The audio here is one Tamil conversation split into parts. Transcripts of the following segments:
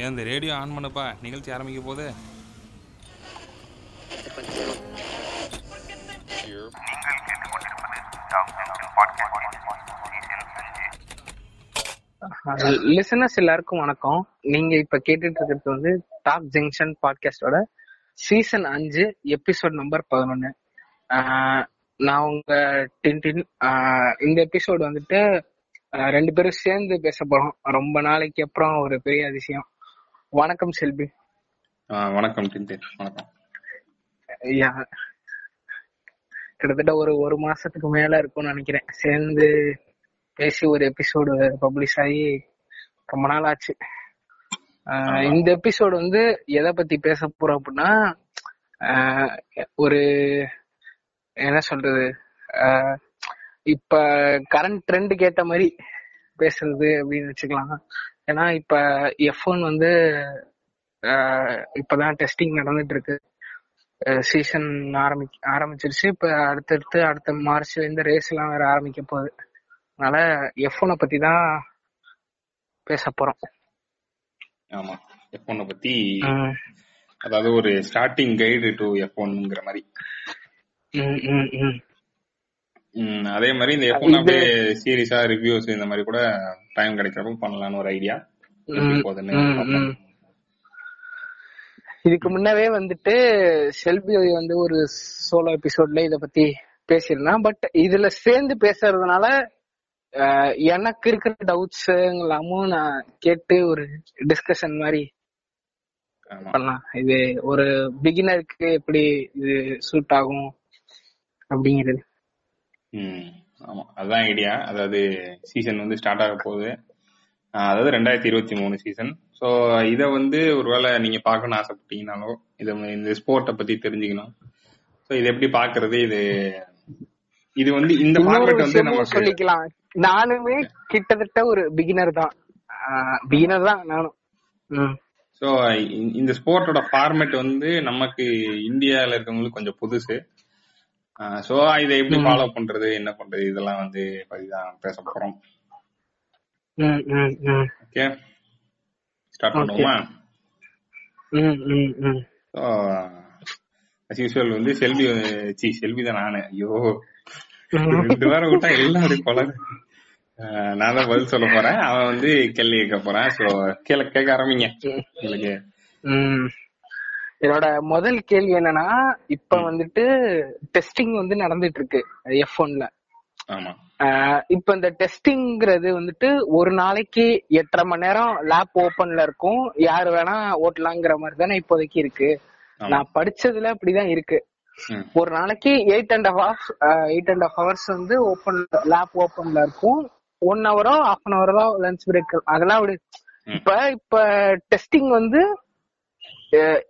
ஏன் இந்த ரேடியோ ஆன் பண்ணுப்பா? நிகழ்ச்சி ஆரம்பிக்க போது லிசனர்ஸ் எல்லாருக்கும் வணக்கம். நீங்க இப்ப கேட்டுட்டு இருக்கிறது வந்து டாப் ஜங்ஷன் பாட்காஸ்டோட சீசன் அஞ்சு எபிசோட் நம்பர் பதினொன்னு. நான் உங்க டின்டின் இந்த எபிசோட் வந்துட்டு ரெண்டு பேரும் சேர்ந்து பேச போறோம். ரொம்ப நாளைக்கு அப்புறம் ஒரு பெரிய அதிசயம். வணக்கம் செல்வி. வணக்கம் வணக்கம். கிட்டத்தட்ட ஒரு ஒரு மாசத்துக்கு மேல இருக்கும்னு நினைக்கிறேன். சேர்ந்து பேசி ஒரு எபிசோடு பப்ளிஷ் ஆகி ரொம்ப நாள் ஆச்சு. இந்த எபிசோடு வந்து எதை பத்தி பேச போறோம் அப்படின்னா ஒரு என்ன சொல்றது? இப்ப கரண்ட் ட்ரெண்டுக்கு ஏத்த மாதிரி பேசுறது அப்படின்னு வச்சுக்கலாம். ஏன்னா இப்ப எஃப் ஒன் வந்து இப்பதான் டெஸ்டிங் நடந்துட்டு இருக்கு சீசன் ஆரம்பி ஆரம்பிச்சிருச்சு. இப்ப அடுத்தடுத்து அடுத்த மார்ச்ல இருந்து ரேஸ் எல்லாம் வேற ஆரம்பிக்க போகுது. அதனால எஃப் ஒனை பத்தி தான் பேச போறோம். ஆமா. எஃப் ஒன்னை பத்தி அதாவது ஒரு ஸ்டார்டிங் கைடு டு எஃப் ஒன்ங்கிற மாதிரி. அதே மாதிரி இந்த எஃப் அப்படியே சீரியஸா ரிவ்யூஸ் இந்த மாதிரி கூட டைம் கிடைக்கிறப்ப பண்ணலாம்னு ஒரு ஐடியா. இதுக்கு முன்னவே வந்துட்டு செல்வி வந்து ஒரு சோலோ எபிசோட்ல இத பத்தி பேசியிருந்தான். பட் இதுல சேர்ந்து பேசுறதுனால எனக்கு இருக்கிற டவுட்ஸ் எல்லாமும் நான் கேட்டு ஒரு டிஸ்கஷன் மாதிரி பண்ணலாம். இது ஒரு பிகினருக்கு எப்படி இது சூட் ஆகும் அப்படிங்கிறது. ம் ஆமா. அதுதான் ஐடியா அதாவது சீசன் வந்து ஸ்டார்ட் ஆக போகுது. அதாவது ரெண்டாயிரத்தி இருபத்தி மூணு சீசன் ஸோ இதை வந்து ஒருவேளை நீங்க பார்க்கணும்னு ஆசைப்பட்டீங்கனாலோ இதை இந்த ஸ்போர்ட்டை பத்தி தெரிஞ்சுக்கணும். ஸோ இது எப்படி பாக்குறது இது இது வந்து இந்த இன்னொரு ஃபார்மேட் வந்து விஷயமும் நமக்கு சொல்லிக்கலாம். நானுமே கிட்டத்தட்ட ஒரு பிகினர் தான். பிகினர் தான் நானும். ம். ஸோ இந்த ஸ்போர்ட்டோட ஃபார்மேட் வந்து நமக்கு இந்தியால இருக்கவங்களுக்கு கொஞ்சம் புதுசு. ஸோ இதை எப்படி ஃபாலோ பண்றது என்ன பண்றது இதெல்லாம் வந்து பத்தி தான் பேச போறோம். Okay start. பண்ணுவோமா? அஸ் யூஸ்வல் வந்து செல்வி சி செல்வி தான் நானு. ஐயோ. ரெண்டு வாரம் விட்டா எல்லாம் அப்படி பலர் நான் தான் பதில் சொல்ல போறேன். அவன் வந்து கேள்வி கேட்க போறான். ஸோ கேள கேட்க ஆரம்பிங்க. உங்களுக்கு. என்னோட முதல் கேள்வி என்னன்னா இப்ப வந்துட்டு டெஸ்டிங் வந்து நடந்துட்டு இருக்கு எஃப் ஒன்ல இப்ப இந்த டெஸ்டிங்கிறது வந்துட்டு ஒரு நாளைக்கு எட்டரை மணி நேரம் லேப் ஓபன்ல இருக்கும். யாரு வேணா ஓட்டலாங்கிற மாதிரி தானே இப்போதைக்கு இருக்கு. நான் படிச்சதுல அப்படிதான் இருக்கு. ஒரு நாளைக்கு eight and half eight and half hours வந்து ஓப்பன் லேப் ஓப்பன்ல இருக்கும். ஒன் ஹவரோ ஹாஃப் அன் ஹவரோ லஞ்ச் பிரேக் அதெல்லாம் ம். இப்ப இப்ப டெஸ்டிங் வந்து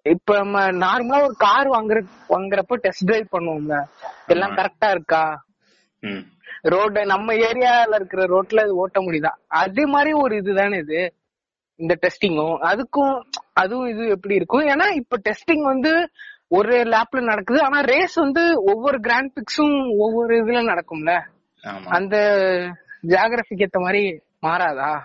இப்ப நம்ம நார்மலா ஒரு கார் வாங்குற வாங்குறப்ப டெஸ்ட் டிரைவ் பண்ணுவோம்ல. எல்லாம். கரெக்டா இருக்கா? ரோடு நம்ம ஏரியால இருக்கிற ரோட்ல ஓட்ட முடியுதா? அதே மாதிரி ஒரு இதுதானே இது. இந்த டெஸ்டிங்கும் அதுக்கும் அதுவும் இது எப்படி இருக்கும்? ஏன்னா இப்ப டெஸ்டிங் வந்து ஒரு லேப்ல நடக்குது. ஆனா ரேஸ் வந்து ஒவ்வொரு கிராண்ட் பிக்ஸும் ஒவ்வொரு இதுல நடக்கும்ல. அந்த ஜியாகிரபிக்கு ஏத்த மாதிரி மாறாதா?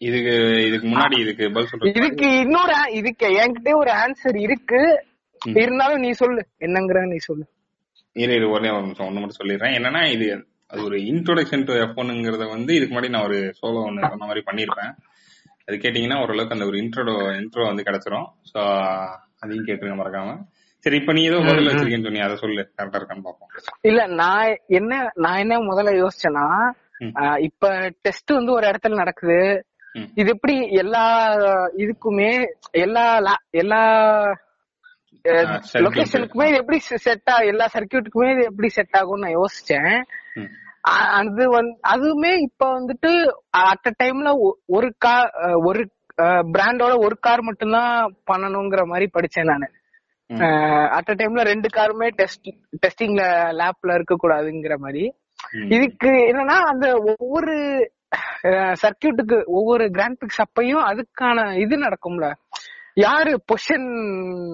இதுக்கு இதுக்கு முன்னாடி இதுக்கு பதில் சொல்றது இதுக்கு இன்னொரு இதுக்கு என்கிட்ட ஒரு ஆன்சர் இருக்கு. இருந்தாலும் நீ சொல்லு. என்னங்கிற நீ சொல்லு. இரு இரு ஒரே ஒரு நிமிஷம். ஒண்ணு மட்டும் சொல்லிடுறேன். என்னன்னா இது அது ஒரு இன்ட்ரோடக்ஷன் டு எஃப் ஒன்னுங்கிறத வந்து இதுக்கு முன்னாடி நான் ஒரு சோலோ ஒன்று சொன்ன மாதிரி பண்ணியிருப்பேன். அது கேட்டீங்கன்னா ஓரளவுக்கு அந்த ஒரு இன்ட்ரோட இன்ட்ரோ வந்து கிடைச்சிரும். ஸோ அதையும் கேட்டுருங்க மறக்காம. சரி இப்ப நீ ஏதோ பதில் வச்சிருக்கேன்னு சொன்னி அதை சொல்லு. கரெக்டா இருக்கான்னு பார்ப்போம். இல்ல நான் என்ன நான் என்ன முதல்ல யோசிச்சேன்னா இப்ப டெஸ்ட் வந்து ஒரு இடத்துல நடக்குது. இது எப்படி எல்லா இதுக்குமே எல்லா எல்லா. லொகேஷனுக்குமே இது எப்படி செட் ஆகும் எல்லா சர்க்கியூட்டுக்குமே இது எப்படி செட் ஆகும்னு நான் யோசிச்சேன் அது வந்து அதுவுமே இப்ப வந்துட்டு அட் அ டைம்ல ஒரு கார் ஒரு பிராண்டோட ஒரு கார் மட்டும்தான் பண்ணணுங்கிற மாதிரி படிச்சேன் நானு. அட் அ டைம்ல ரெண்டு காருமே டெஸ்ட் டெஸ்டிங்ல லேப்ல இருக்க கூடாதுங்கிற மாதிரி. இதுக்கு என்னன்னா அந்த ஒவ்வொரு சர்க்கியூட்டுக்கு ஒவ்வொரு கிராண்ட் பிக்ஸ் அப்பையும் அதுக்கான இது நடக்கும்ல. யாரு பொசிஷன்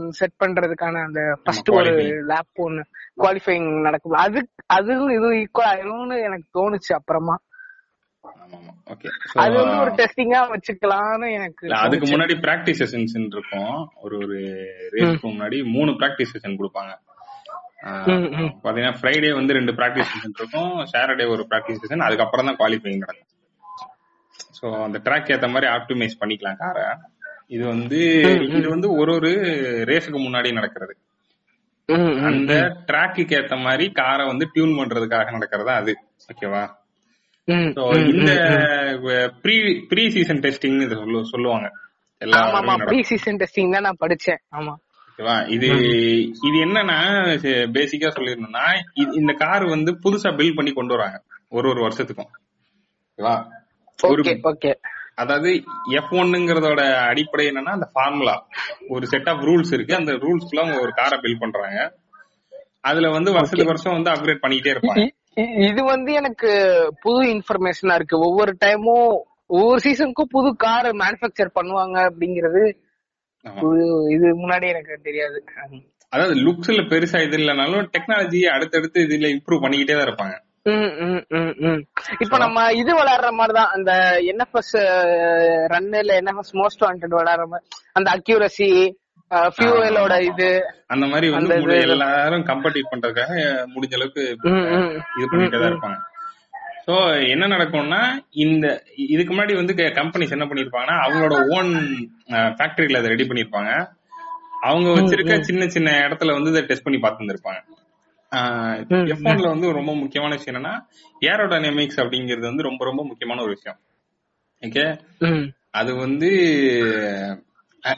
செட் பண்றதுக்கான அந்த ஃபர்ஸ்ட் ஒரு. லேப் ஒன்னு குவாலிஃபைங் நடக்கும். அது அதுவும் இதுவும் ஈக்குவல் ஆயிரும்னு எனக்கு தோணுச்சு அப்புறமா. அது வந்து ஒரு டெஸ்டிங்கா வச்சுக்கலாம்னு எனக்கு அதுக்கு முன்னாடி பிராக்டிஸ் செஷன்ஸ் இருக்கும். ஒரு ஒரு ரேஸ்க்கு முன்னாடி மூணு பிராக்டிஸ் செஷன் கொடுப்பாங்க. பாத்தீங்கன்னா ஃப்ரைடே வந்து ரெண்டு பிராக்டிஸ் செஷன் இருக்கும். சாட்டர்டே ஒரு பிராக்டிஸ் செஷன் அதுக்கப்புறம் தான் குவாலிஃபைங் நடக்கும். சோ அந்த ட்ராக் ஏத்த மாதிரி ஆப்டிமைஸ் பண்ணிக்கலாம் காரை இது வந்து இது வந்து ஒரு ஒரு ரேஸுக்கு முன்னாடி நடக்கிறது. அந்த ட்ராக்குக்கு ஏத்த மாதிரி காரை வந்து டியூன் பண்றதுக்காக நடக்கிறதா அது. ஓகேவா இந்த. ப்ரீ ப்ரீ சீசன் டெஸ்டிங் சொல்லுவாங்க. எல்லா. ப்ரீ சீசன் டெஸ்டிங் தான் நான் படிச்சேன். ஆமா. ஓகேவா? இது இது என்னன்னா பேசிக்கா சொல்லிடணும்னா இந்த கார் வந்து புதுசா பில்ட் பண்ணி கொண்டு வராங்க ஒரு ஒரு வருஷத்துக்கும். ஓகேவா? ஓகே அதாவது எஃப் ஒன்னுங்கிறதோட அடிப்படை என்னன்னா அந்த ஃபார்முலா ஒரு செட் ஆஃப் ரூல்ஸ் இருக்கு. அந்த ரூல்ஸ்க்குள்ள அவங்க ஒரு காரை பில்ட் பண்றாங்க. அதுல வந்து வருஷத்துக்கு வருஷம் வந்து அப்கிரேட் பண்ணிக்கிட்டே இருப்பாங்க. இது வந்து எனக்கு புது இன்ஃபர்மேஷனா இருக்கு. ஒவ்வொரு டைமும் ஒவ்வொரு சீசனுக்கும் புது கார் மேனுஃபேக்சர் பண்ணுவாங்க அப்படிங்கிறது இது முன்னாடி எனக்கு தெரியாது. அதாவது லுக்ஸ்ல பெருசா இது இல்லைனாலும் டெக்னாலஜியை அடுத்தடுத்து இதுல இம்ப்ரூவ் பண்ணிக்கிட்டே தான் இருப்பாங்க. இப்ப நம்ம இது விளையாடுற மாதிரிதான் அந்த என்எஃப்எஸ் ரன் இல்ல என்எஃப்எஸ் மோஸ்ட் வாண்டட் விளையாடுற மாதிரி அந்த அக்யூரசி ஃபியூவலோட இது அந்த மாதிரி வந்து எல்லாரும் கம்பெட்டிட் பண்றதுக்காக முடிஞ்ச அளவுக்கு. இது பண்ணிட்டே தான் இருப்பாங்க. சோ என்ன நடக்கும்னா இந்த இதுக்கு முன்னாடி வந்து கம்பெனிஸ் என்ன பண்ணிருப்பாங்கன்னா அவங்களோட ஓன் ஃபேக்டரியில அதை ரெடி பண்ணிருப்பாங்க. அவங்க வச்சிருக்க சின்ன சின்ன இடத்துல வந்து இதை டெஸ்ட் பண்ணி பார்த்துருப்பாங்க ம், எஃப் ஒன்ல வந்து ரொம்ப முக்கியமான விஷயம் என்னன்னா ஏரோடைனமிக்ஸ் அப்படிங்கிறது வந்து ரொம்ப ரொம்ப முக்கியமான ஒரு விஷயம். ஓகே. அது வந்து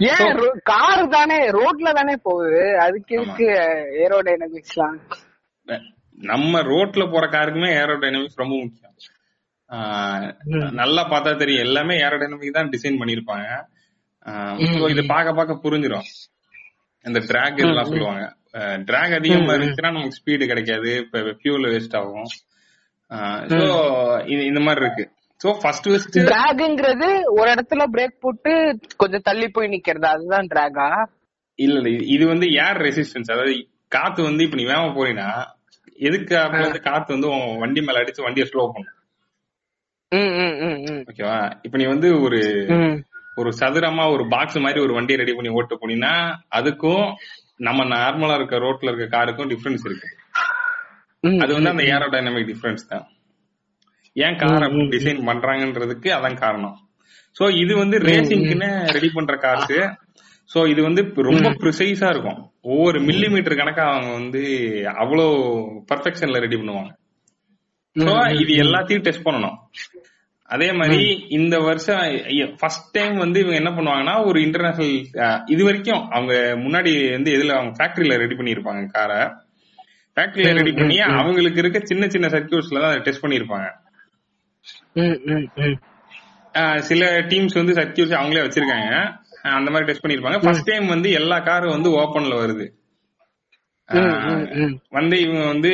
ஏன் கார் தானே ரோட்ல தானே போகுது. அதுக்கு எதுக்கு ஏரோடைனமிக்ஸ்லாம் நம்ம ரோட்ல போற காருக்குமே ஏரோடைனமிக்ஸ் ரொம்ப முக்கியம். நல்லா பார்த்தா தெரியும். எல்லாமே ஏரோடைனமிக் தான் டிசைன் பண்ணிருப்பாங்க இது பார்க்க பார்க்க புரிஞ்சிடும் இந்த டிராக் இதெல்லாம் சொல்லுவாங்க. டிராக் அதிகமா இருந்துச்சுன்னா நமக்கு ஸ்பீடு கிடைக்காது. இப்ப ஃபியூல் வேஸ்ட் ஆகும். ஸோ இந்த மாதிரி இருக்கு. ஸோ ஃபர்ஸ்ட் ஃபர்ஸ்ட் டிராகுங்கிறது ஒரு இடத்துல பிரேக் போட்டு கொஞ்சம் தள்ளி போய் நிக்கிறது. அதுதான் டிராகா இல்ல இது- வந்து ஏர் ரெசிஸ்டன்ஸ் அதாவது காத்து வந்து இப்ப நீ வேகமா போறீங்கன்னா எதுக்கு அப்ப வந்து காத்து வந்து உன் வண்டி மேல அடிச்சு வண்டியை ஸ்லோ பண்ணும் ஓகேவா? இப்ப நீ வந்து ஒரு ஒரு சதுரமா ஒரு பாக்ஸ் மாதிரி ஒரு வண்டியை ரெடி பண்ணி ஓட்டு போனீங்கன்னா அதுக்கும் நம்ம நார்மலா இருக்க ரோட்ல இருக்க காருக்கும் டிஃபரன்ஸ் இருக்கு. அது வந்து அந்த ஏரோடைனமிக் டிஃபரன்ஸ் தான். ஏன் கார் அப்படி டிசைன் பண்றாங்கன்றதுக்கு அதான் காரணம். சோ இது வந்து ரேசிங்க்குன்னு ரெடி பண்ற கார்ஸ் சோ இது வந்து ரொம்ப ப்ரிசைஸா இருக்கும். ஒவ்வொரு மில்லி மீட்டர் கணக்கா அவங்க வந்து அவ்வளோ பர்ஃபெக்ஷன்ல ரெடி பண்ணுவாங்க. சோ இது எல்லாத்தையும் டெஸ்ட் பண்ணணும். அதே மாதிரி இந்த வருஷம் ஃபர்ஸ்ட் டைம் வந்து இவங்க என்ன பண்ணுவாங்கன்னா ஒரு இன்டர்நேஷனல் இது வரைக்கும் அவங்க முன்னாடி வந்து எதுல அவங்க ஃபேக்டரியில ரெடி பண்ணிருப்பாங்க காரை ஃபேக்டரியில ரெடி பண்ணி அவங்களுக்கு இருக்க சின்ன சின்ன சர்க்கியூட்ஸ்ல தான் டெஸ்ட் பண்ணிருப்பாங்க சில டீம்ஸ் வந்து சர்க்கியூட்ஸ் அவங்களே வச்சிருக்காங்க. அந்த மாதிரி டெஸ்ட் பண்ணிருப்பாங்க. ஃபர்ஸ்ட் டைம் வந்து எல்லா காரும் வந்து ஓபன்ல வருது. வந்து இவங்க வந்து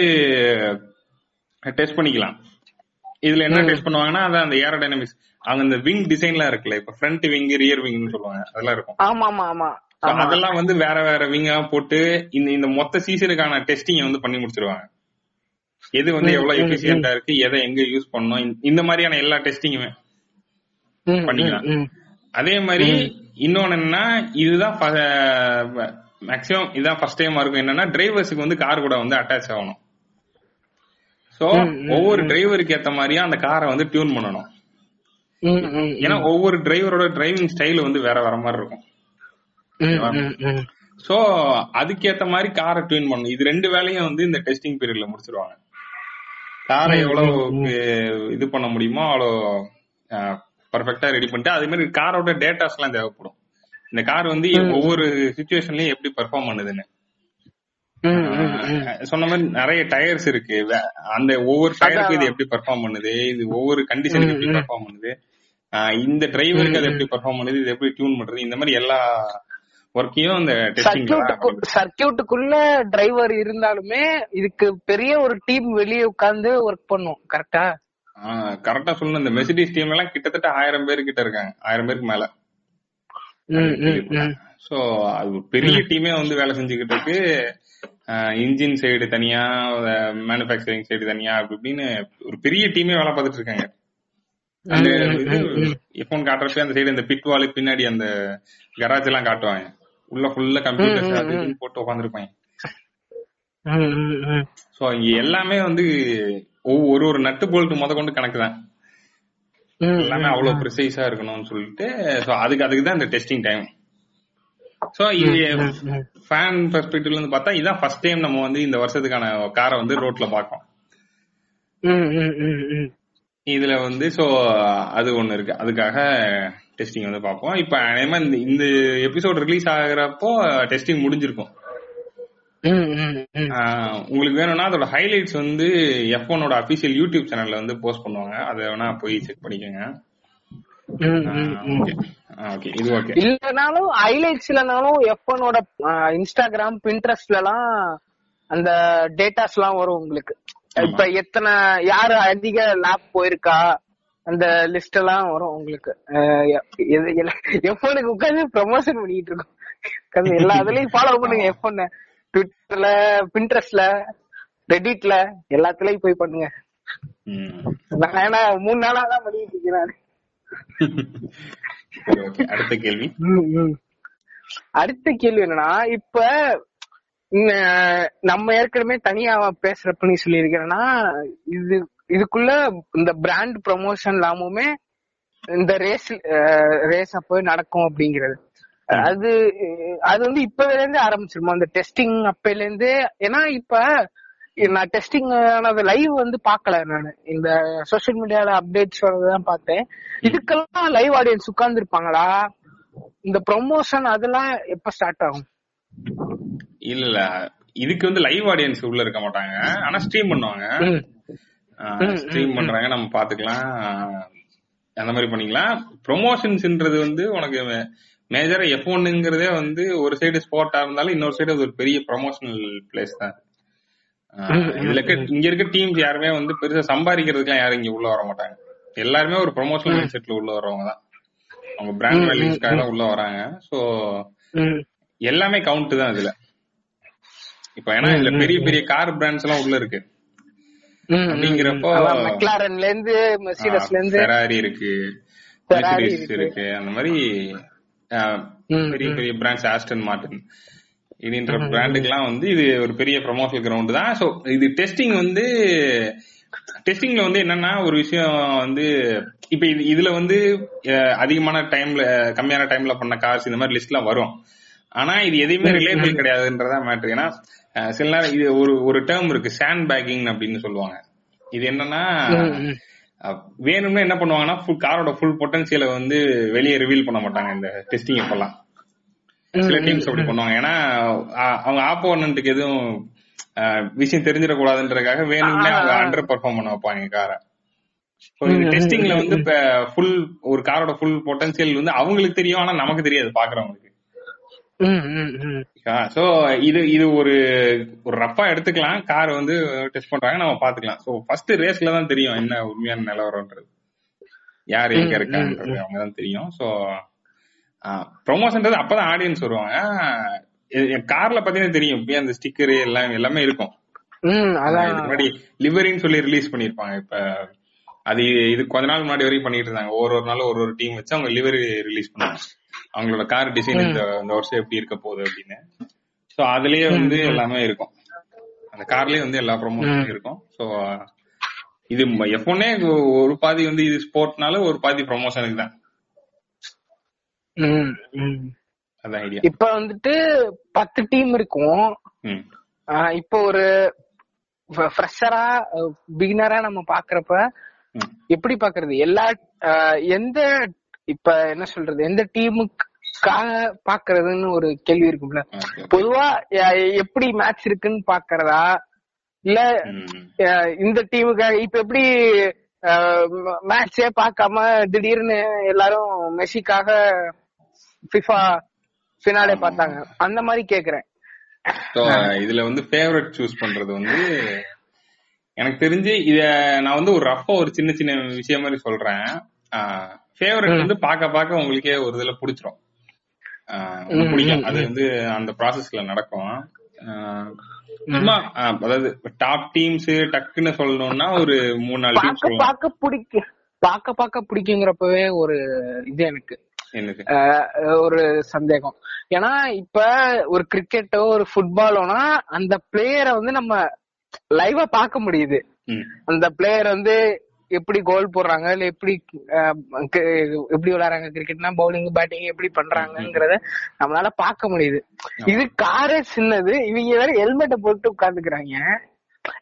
டெஸ்ட் பண்ணிக்கலாம். இதுல என்ன டெஸ்ட் பண்ணுவாங்கன்னா அதான் அந்த ஏரோடைனமிக்ஸ் அவங்க இந்த விங் டிசைன்லாம் இருக்குல்ல இப்ப ஃப்ரண்ட் விங் ரியர் விங்னு சொல்லுவாங்க. அதெல்லாம் இருக்கும். ஆமா ஆமா ஆமா. அதெல்லாம் வந்து வேற வேற விங்கா போட்டு இந்த இந்த மொத்த சீசனுக்கான டெஸ்டிங் வந்து பண்ணி முடிச்சிருவாங்க. எது வந்து எவ்வளவு எஃபிஷியன்டா இருக்கு எதை எங்க யூஸ் பண்ணணும் இந்த- மாதிரியான எல்லா டெஸ்டிங்குமே பண்ணிக்கலாம். அதே மாதிரி இன்னொன்னு என்னன்னா இதுதான் மேக்சிமம் இதுதான் ஃபர்ஸ்ட் டைம் இருக்கும். என்னன்னா டிரைவர்ஸுக்கு வந்து கார் கூட வந்து அட்டாச் ஆகணும். சோ ஒவ்வொரு டிரைவருக்கு ஏத்த மாதிரியா அந்த காரை வந்து டியூன் பண்ணணும். ம், ம், ஏன்னா ஒவ்வொரு டிரைவரோட டிரைவிங் ஸ்டைல் வந்து வேற வேற மாதிரி இருக்கும். சோ அதுக்கேத்த மாதிரி காரை டியூன் பண்ணணும். இது ரெண்டு வேலையும் வந்து இந்த டெஸ்டிங் பீரியட்ல முடிச்சிருவாங்க. காரை எவ்வளவு இது பண்ண முடியுமோ அவ்வளவு பர்ஃபெக்டா ரெடி பண்ணிட்டு அதே மாதிரி காரோட டேட்டாஸ் எல்லாம் தேவைப்படும். இந்த கார் வந்து ஒவ்வொரு சுச்சுவேஷன்லயும் எப்படி பெர்ஃபார்ம் பண்ணுதுன்னு. சொன்ன மாதிரி நிறைய டயர்ஸ் இருக்கு. வே- அந்த ஒவ்வொரு டயருக்கு இது எப்படி பெர்ஃபார்ம் பண்ணுது? இது ஒவ்வொரு கண்டிஷனுக்கு எப்படி பெர்ஃபார்ம் பண்ணுது? இந்த டிரைவருக்கு அது எப்படி பெர்ஃபார்ம் பண்ணுது? இது எப்படி டியூன் பண்றது? இந்த மாதிரி எல்லா ஒர்க்கையும் சர்க்கியூட்டுக்கு சர்க்கியூட்டுக்குள்ள டிரைவர் இருந்தாலுமே இதுக்கு பெரிய ஒரு டீம் வெளியே உட்கார்ந்து ஒர்க் பண்ணும். கரெக்டா கரெக்டா சொல்லணும். இந்த மெசிடிஸ் டீம் எல்லாம் கிட்டத்தட்ட ஆயிரம் பேர் கிட்ட இருக்காங்க. ஆயிரம் பேருக்கு மேல. சோ அது ஒரு பெரிய டீமே வந்து வேலை செஞ்சுக்கிட்டு இருக்கு. இன்ஜின் சைடு தனியா மேனுபேக்சரிங் சைடு தனியா அப்படி இப்படின்னு ஒரு பெரிய டீமே வேலை பார்த்துட்டு இருக்காங்க. அந்த. எஃபோன் காட்டுறப்ப அந்த சைடு அந்த பிட் வாலு பின்னாடி அந்த கராஜ் எல்லாம் காட்டுவாங்க. உள்ள ஃபுல்லா. இதுன்னு போட்டு உட்காந்துருப்பாங்க. சோ இங்க எல்லாமே வந்து ஒவ்வொரு ஒரு நட்டு போல்ட் முத கொண்டு கணக்கு தான் ம், எல்லாமே அவ்வளவு. ப்ரிசைஸா இருக்கணும்னு சொல்லிட்டு சோ அதுக்கு அதுக்கு தான் இந்த டெஸ்டிங் டைம் சோ இது. ஃபேன் பெர்ஸ்பெக்டிவ்ல இருந்து பார்த்தா இதான் ஃபர்ஸ்ட் டைம் நம்ம வந்து இந்த வருஷத்துக்கான காரை வந்து ரோட்ல பாக்கோம். இதுல வந்து சோ அது ஒண்ணு இருக்கு அதுக்காக டெஸ்டிங் வந்து பார்ப்போம் இப்ப அதேமா இந்த இந்த எபிசோட் ரிலீஸ் ஆகுறப்போ டெஸ்டிங் முடிஞ்சிருக்கும் உங்களுக்கு வேணும்னா அதோட ஹைலைட்ஸ் வந்து எஃப் ஒனோட அபிஷியல் யூடியூப் சேனல்ல வந்து போஸ்ட் பண்ணுவாங்க. அதை வேணா போய் செக் பண்ணிக்கோங்க. இல்லனாலும் ஹைலைட்ஸ் இல்லனாலும் எஃப்ஒனோட இன்ஸ்டாகிராம் பின்ட்ரெஸ்ட்ல எல்லாம் அந்த டேட்டாஸ் எல்லாம் வரும் உங்களுக்கு. இப்ப எத்தனை யாரு அதிக லேப் போயிருக்கா? அந்த லிஸ்ட் எல்லாம் வரும் உங்களுக்கு. எஃப்ஒனுக்கு உட்காந்து ப்ரமோஷன் பண்ணிட்டு இருக்கோம். எல்லா இதுலயும் ஃபாலோ பண்ணுங்க எஃப்ஒன் ட்விட்டர்ல பின்ட்ரெஸ்ட்ல ரெடிட்ல எல்லாத்துலயும் போய் பண்ணுங்க. நான் ஏன்னா மூணு நாளா தான் பண்ணிட்டு இருக்கிறேன். அடுத்த கேள்வி. அடுத்த கேள்வி என்னன்னா இப்ப நம்ம ஏற்கனவே தனியா பேசுறப்ப நீ சொல்லியிருக்கிறேன்னா இது இதுக்குள்ள இந்த பிராண்ட் ப்ரமோஷன் எல்லாமுமே இந்த ரேஸ் ரேஸ் அப்போ நடக்கும் அப்படிங்கிறது. அது அது வந்து இப்பவே இருந்து ஆரம்பிச்சிருமா? அந்த டெஸ்டிங் அப்பையில இருந்து ஏன்னா இப்ப நான் டெஸ்டிங் ஆனது லைவ் வந்து பாக்கல நான். இந்த சோசியல் மீடியால அப்டேட்ஸ் வரதான் பார்த்தேன் இதுக்கெல்லாம் லைவ் ஆடியன்ஸ் உட்கார்ந்து இருப்பாங்களா இந்த ப்ரொமோஷன் அதெல்லாம் எப்ப ஸ்டார்ட் ஆகும்? இல்ல இதுக்கு வந்து லைவ் ஆடியன்ஸ் உள்ள இருக்க மாட்டாங்க. ஆனா ஸ்ட்ரீம் பண்ணுவாங்க. ஸ்ட்ரீம் பண்றாங்க. நம்ம பாத்துக்கலாம். அந்த மாதிரி பண்ணிக்கலாம். ப்ரொமோஷன்ஸ்ன்றது வந்து உனக்கு மேஜரா எஃப் ஒன்னுங்கிறதே வந்து ஒரு சைடு ஸ்போர்ட்டா இருந்தாலும் இன்னொரு சைடு அது ஒரு பெரிய ப்ரொமோஷனல் பிளேஸ் தான். இதுல இருக்க இங்க இருக்க டீம்ஸ் யாருமே வந்து பெருசா சம்பாதிக்கிறதுக்குலாம் யாரும் இங்க உள்ள வர மாட்டாங்க. எல்லாருமே ஒரு ப்ரொமோஷனல் மைண்ட் செட்ல உள்ள வர்றவங்க தான். அவங்க பிராண்ட் வேல்யூஸ்க்காக தான் உள்ள வராங்க. சோ. எல்லாமே கவுண்ட் தான் இதுல. இப்ப ஏன்னா இதுல பெரிய. பெரிய கார் பிராண்ட்ஸ் எல்லாம் உள்ள இருக்கு. அப்படிங்கிறப்போ- மெக்லாரன்ல இருந்து மெர்சிடஸ்ல இருந்து ஃபெராரி இருக்கு Mercedes இருக்கு. அந்த மாதிரி பெரிய. பெரிய பிராண்ட்ஸ் ஆஸ்டன் மார்டின் இதுன்ற. பிராண்டுக்கெல்லாம் வந்து இது ஒரு பெரிய ப்ரொமோஷனல் கிரவுண்ட் தான் சோ இது டெஸ்டிங் வந்து டெஸ்டிங்ல வந்து என்னன்னா ஒரு விஷயம் வந்து இப்ப இது இதுல வந்து அதிகமான டைம்ல கம்மியான டைம்ல பண்ண கார்ஸ் இந்த மாதிரி லிஸ்ட்லாம் வரும் ஆனா இது எதையுமே ம், ரிலேபிள். கிடையாதுன்றதா மேட்ரு ஏன்னா சில நேரம் இது ஒரு ஒரு டேர்ம் இருக்கு சாண்ட் பேக்கிங் அப்படின்னு சொல்லுவாங்க இது என்னன்னா வேணும்னே என்ன பண்ணுவாங்கன்னா ஃபுல் காரோட ஃபுல் பொட்டன்சியலை வந்து வெளியே ரிவீல் பண்ண மாட்டாங்க இந்த டெஸ்டிங் அப்பெல்லாம் சில டீம்ஸ் அப்படி. பண்ணுவாங்க ஏன்னா அவங்க ஆப்போனண்ட்டுக்கு எதுவும் விஷயம் தெரிஞ்சிடக்கூடாதுன்றதுக்காக வேணும்னே அவங்க. அண்டர் பெர்ஃபார்ம் பண்ண வைப்பாங்க காரை டெஸ்டிங்ல வந்து ஃபுல் ஒரு காரோட ஃபுல் பொட்டன்சியல் வந்து அவங்களுக்கு தெரியும் ஆனா நமக்கு தெரியாது பாக்குறவங்களுக்கு. சோ இது இது ஒரு ஒரு ரஃபா எடுத்துக்கலாம். கார் வந்து டெஸ்ட் பண்றாங்க நம்ம பாத்துக்கலாம். சோ ஃபர்ஸ்ட் ரேஸ்ல தான் தெரியும் என்ன உண்மையான நிலவரம்ன்றது யார் எங்க ம். அவங்க தான் தெரியும். சோ ப்ரொமோஷன்றது அப்பதான் ஆடியன்ஸ் வருவாங்க. கார்ல பாத்தீங்கன்னா தெரியும். அந்த ஸ்டிக்கர் எல்லாம் எல்லாமே இருக்கும். முன்னாடி லிவரின்னு சொல்லி ரிலீஸ் பண்ணிருப்பாங்க இப்ப அது இது கொஞ்ச நாள் முன்னாடி வரைக்கும் பண்ணிட்டு இருந்தாங்க. ஒரு ஒரு நாள் ஒரு ஒரு டீம் வச்சு அவங்க லிவரி ரிலீஸ் பண்ணாங்க அவங்களோட கார் டிசைன் இந்த இந்த வருஷம் எப்படி இருக்க போகுது அப்படின்னு. சோ அதுலயே வந்து எல்லாமே இருக்கும். அந்த கார்லயே வந்து எல்லா ப்ரொமோஷனும் இருக்கும். சோ இது ஒன்னே ஒரு பாதி வந்து இது ஸ்போர்ட்னால ஒரு பாதி ப்ரொமோஷனுக்கு தான். இப்ப வந்துட்டு பத்து டீம் இருக்கும். இப்போ ஒரு ஃப்ரெஷரா பிகினரா நம்ம பாக்குறப்ப எப்படி பாக்குறது? எல்லா எந்த இப்ப என்ன சொல்றது? எந்த டீமுக்காக பாக்குறதுன்னு ஒரு கேள்வி இருக்கும்ல. பொதுவா எப்படி மேட்ச் இருக்குன்னு பாக்குறதா? இல்ல இந்த டீமுக்காக இப்ப எப்படி மேட்சே பார்க்காம திடீர்னு எல்லாரும் மெஸ்ஸிக்காக ஃபிஃபா ஃபினாலே பார்த்தாங்க. அந்த மாதிரி கேக்குறேன். இதுல வந்து ஃபேவரட் சூஸ் பண்றது வந்து எனக்கு தெரிஞ்சு இத நான் வந்து ஒரு ரஃபா ஒரு சின்ன சின்ன விஷயம் மாதிரி சொல்றேன். ஃபேவரட் வந்து பார்க்க பார்க்க உங்களுக்கே ஒரு இதுல பிடிச்சிரும். பிடிக்கும் அது வந்து அந்த ப்ராசஸ்ல நடக்கும். சும்மா அதாவது டாப் டீம்ஸ் டக்குன்னு சொல்லணும்னா ஒரு மூணு நாலு டீம் பார்க்க சொல்லலாம் பார்க்க பார்க்க பிடிக்குங்கிறப்பவே ஒரு இது எனக்கு. ஒரு சந்தேகம். ஏன்னா இப்ப ஒரு கிரிக்கெட்டோ ஒரு ஃபுட்பாலோனா அந்த பிளேயரை வந்து நம்ம லைவா பார்க்க முடியுது. அந்த பிளேயர் வந்து எப்படி கோல் போடுறாங்க இல்ல எப்படி எப்படி விளையாடுறாங்க கிரிக்கெட்னா பவுலிங் பேட்டிங் எப்படி பண்றாங்கங்கறத நம்மளால பார்க்க முடியுது. இது காரே சின்னது இவங்க வேற ஹெல்மெட்டை போட்டு உட்காந்துக்கிறாங்க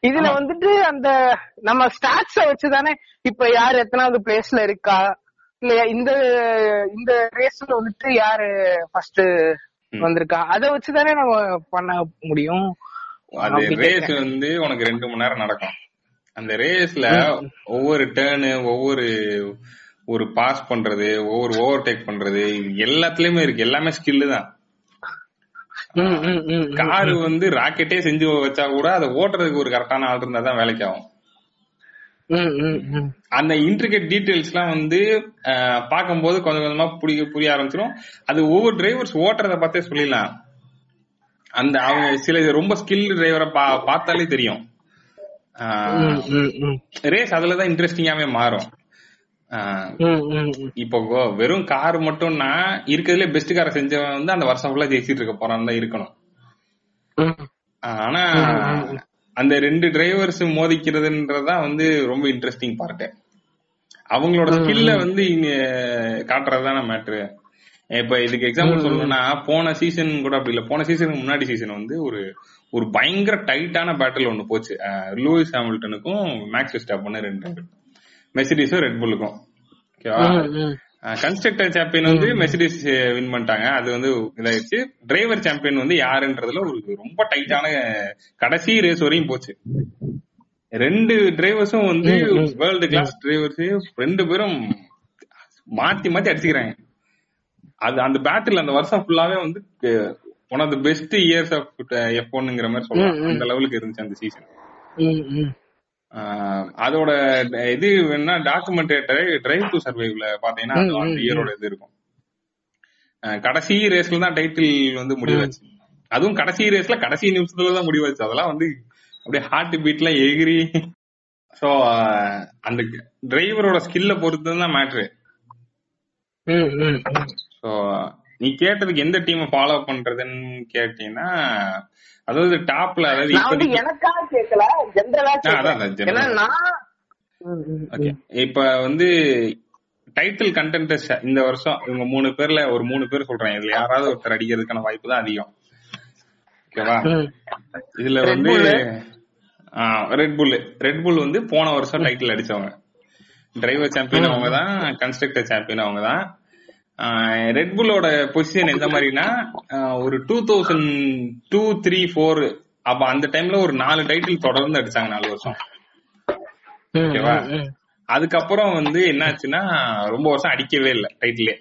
இதுல வந்துட்டு அந்த நம்ம ஸ்டாட்ஸ வச்சுதானே இப்ப யார் எத்தனாவது பிளேஸ்ல இருக்கா? இல்ல இந்த இந்த ரேஸ்ல வந்துட்டு யாரு ஃபர்ஸ்ட். வந்திருக்கா? அத வச்சுதானே நம்ம பண்ண முடியும். ரேஸ் வந்து உனக்கு ரெண்டு மணி நேரம் நடக்கும். அந்த ரேஸ்ல ஒவ்வொரு டேர்னு ஒவ்வொரு ஒரு பாஸ் பண்றது ஒவ்வொரு ஓவர் டேக் பண்றது எல்லாத்துலயுமே இருக்கு எல்லாமே ஸ்கில்லு தான். காரு வந்து ராக்கெட்டே செஞ்சு வச்சா கூட அதை ஓட்டுறதுக்கு ஒரு கரெக்டான ஆள் இருந்தா தான் வேலைக்கு ஆகும். அந்த இன்ட்ரிகேட் டீடைல்ஸ் எல்லாம் வந்து பார்க்கும்போது கொஞ்சம் கொஞ்சமா புரிய புரிய ஆரம்பிச்சிடும் அது ஒவ்வொரு டிரைவர்ஸ் ஓட்டுறத பார்த்தே சொல்லிடலாம் அந்த அவங்க சில ரொம்ப ஸ்கில் டிரைவரை பார்த்தாலே தெரியும். ரேஸ் அதுலதான் இன்ட்ரெஸ்டிங்காவே மாறும். இப்போ கோ- வெறும் கார் மட்டும்னா இருக்கிறதுல பெஸ்ட் காரை செஞ்சவன் வந்து அந்த வருஷம் ஃபுல்லா ஜெயிச்சிட்டு இருக்க போறான் தான் இருக்கணும். ஆனா அந்த ரெண்டு டிரைவர்ஸ் மோதிக்கிறதுன்றதுதான் வந்து ரொம்ப இன்ட்ரெஸ்டிங் பார்ட் அவங்களோட ஸ்கில்ல வந்து இங்க காட்டுறதுதான மேட்ரு இப்ப இதுக்கு எக்ஸாம்பிள் சொல்லணும்னா போன சீசன் கூட அப்படி இல்ல. போன சீசனுக்கு முன்னாடி சீசன் வந்து ஒரு ஒரு பயங்கர டைட்டான பேட்டில் ஒண்ணு போச்சு. லூயிஸ் ஹாமில்டனுக்கும் மேக்ஸ் விஸ்டாப்பன் ரெண்டு மெசிடிஸும் ரெட் புல்லுக்கும் ஓகேவா. கன்ஸ்ட்ரக்டர் சாம்பியன் வந்து மெசிடிஸ் வின் பண்ணிட்டாங்க. அது வந்து இதாயிடுச்சு. டிரைவர் சாம்பியன் வந்து யாருன்றதுல ஒரு ரொம்ப டைட்டான கடைசி ரேஸ் வரையும் போச்சு. ரெண்டு டிரைவர்ஸும் வந்து வேர்ல்டு கிளாஸ் டிரைவர்ஸ் ரெண்டு பேரும் மாத்தி மாத்தி அடிச்சுக்கிறாங்க. அது அந்த பேட்டில் அந்த வருஷம் ஃபுல்லாவே வந்து one of the best years of F ஒன்னுங்கிற மாதிரி சொல்லலாம். அந்த லெவலுக்கு இருந்துச்சு அந்த சீசன். அதோட இது வேணா டாக்குமெண்டேட்டர் டிரைவ் டு சர்வைவ்ல பாத்தீங்கன்னா அந்த இயரோட இது இருக்கும். கடைசி ரேஸ்ல தான் டைட்டில் வந்து முடிவாச்சு அதுவும் கடைசி ரேஸ்ல கடைசி நிமிஷத்துல தான் முடிவாச்சு அதெல்லாம் வந்து அப்படியே ஹார்ட் பீட்லாம் எகிரி. சோ அந்த டிரைவரோட ஸ்கில்ல பொறுத்து தான் மேட்ரு சோ நீ கேட்டதுக்கு எந்த டீமை ஃபாலோ பண்றதுன்னு கேட்டீங்கன்னா அதாவது டாப்ல அதாவது எனக்காக கேட்கல ஜென்ரலா நான் இப்ப வந்து டைட்டில் கண்டென்டர்ஸ் இந்த வருஷம் இவங்க மூணு பேர்ல ஒரு மூணு பேர் சொல்றேன். இதுல யாராவது ஒருத்தர் அடிக்கிறதுக்கான வாய்ப்பு தான் அதிகம். ஓகேவா. இதுல வந்து. ரெட் புல் ரெட் புல் வந்து போன வருஷம் டைட்டில் அடிச்சவங்க. டிரைவர் சாம்பியன் அவங்க தான் கன்ஸ்ட்ரக்டர் சாம்பியன் அவங்க தான் ரெட் புல்லோட பொசிஷன் எந்த மாதிரினா ஒரு two thousand two three four அப்ப அந்த டைம்ல ஒரு நாலு டைட்டில் தொடர்ந்து அடிச்சாங்க நாலு வருஷம். ஓகேவா. அதுக்கப்புறம் வந்து என்னாச்சுன்னா ரொம்ப வருஷம் அடிக்கவே இல்லை டைட்டிலே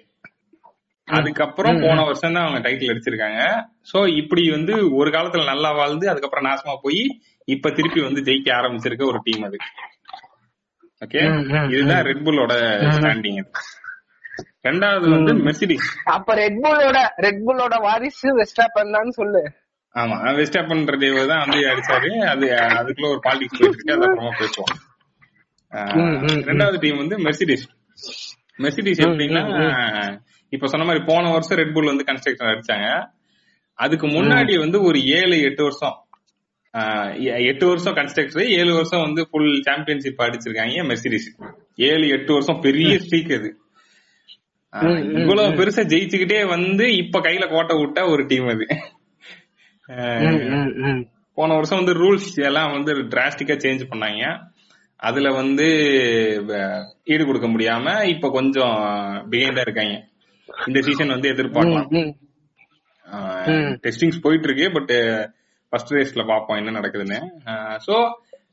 அதுக்கப்புறம் போன வருஷம் தான் அவங்க டைட்டில் அடிச்சிருக்காங்க. சோ இப்படி வந்து ஒரு காலத்துல நல்லா வாழ்ந்து அதுக்கப்புறம் நாசமா போய் இப்ப திருப்பி வந்து ஜெயிக்க ஆரம்பிச்சிருக்க ஒரு டீம் அது. ஓகே இதுதான் ரெட் புல்லோட ஸ்டாண்டிங் ரெண்டாவது வந்து மெர்சிடிஸ் அப்ப ரெட் புல்லோட ரெட் புல்லோட வாரிசு வெஸ்டாப்பன் தான் சொல்லு. ஆமா வெஸ்டாப்பன்ற தேவ தான் வந்து அடிச்சாரு. அது அதுக்குள்ள ஒரு பாலிடிக்ஸ் போயிட்டு அது அப்புறமா பேசுவோம். ரெண்டாவது டீம் வந்து மெர்சிடிஸ். மெர்சிடிஸ் எப்படின்னா இப்ப சொன்ன மாதிரி போன வருஷம் ரெட் புல் வந்து கன்ஸ்ட்ரக்ஷன் அடிச்சாங்க. அதுக்கு முன்னாடி வந்து ஒரு ஏழு எட்டு வருஷம் எட்டு வருஷம் கன்ஸ்ட்ரக்டர் ஏழு வருஷம் வந்து ஃபுல் சாம்பியன்ஷிப் அடிச்சிருக்காங்க மெர்சிடிஸ். ஏழு எட்டு வருஷம் பெரிய ஸ்ட்ரீக் அது. இவ்வளவு பெருசா ஜெயிச்சுக்கிட்டே வந்து இப்ப கையில கோட்டை விட்ட ஒரு டீம் அது. போன வருஷம் வந்து ரூல்ஸ் எல்லாம் வந்து டிராஸ்டிக்கா சேஞ்ச் பண்ணாங்க. அதுல வந்து ஈடு கொடுக்க முடியாம இப்ப கொஞ்சம் பிஹைண்டா இருக்காங்க. இந்த சீசன் வந்து எதிர்பார்க்கலாம். டெஸ்டிங்ஸ் போயிட்டு இருக்கு பட் ஃபர்ஸ்ட் ரேஸ்ல பாப்போம் என்ன நடக்குதுன்னு. சோ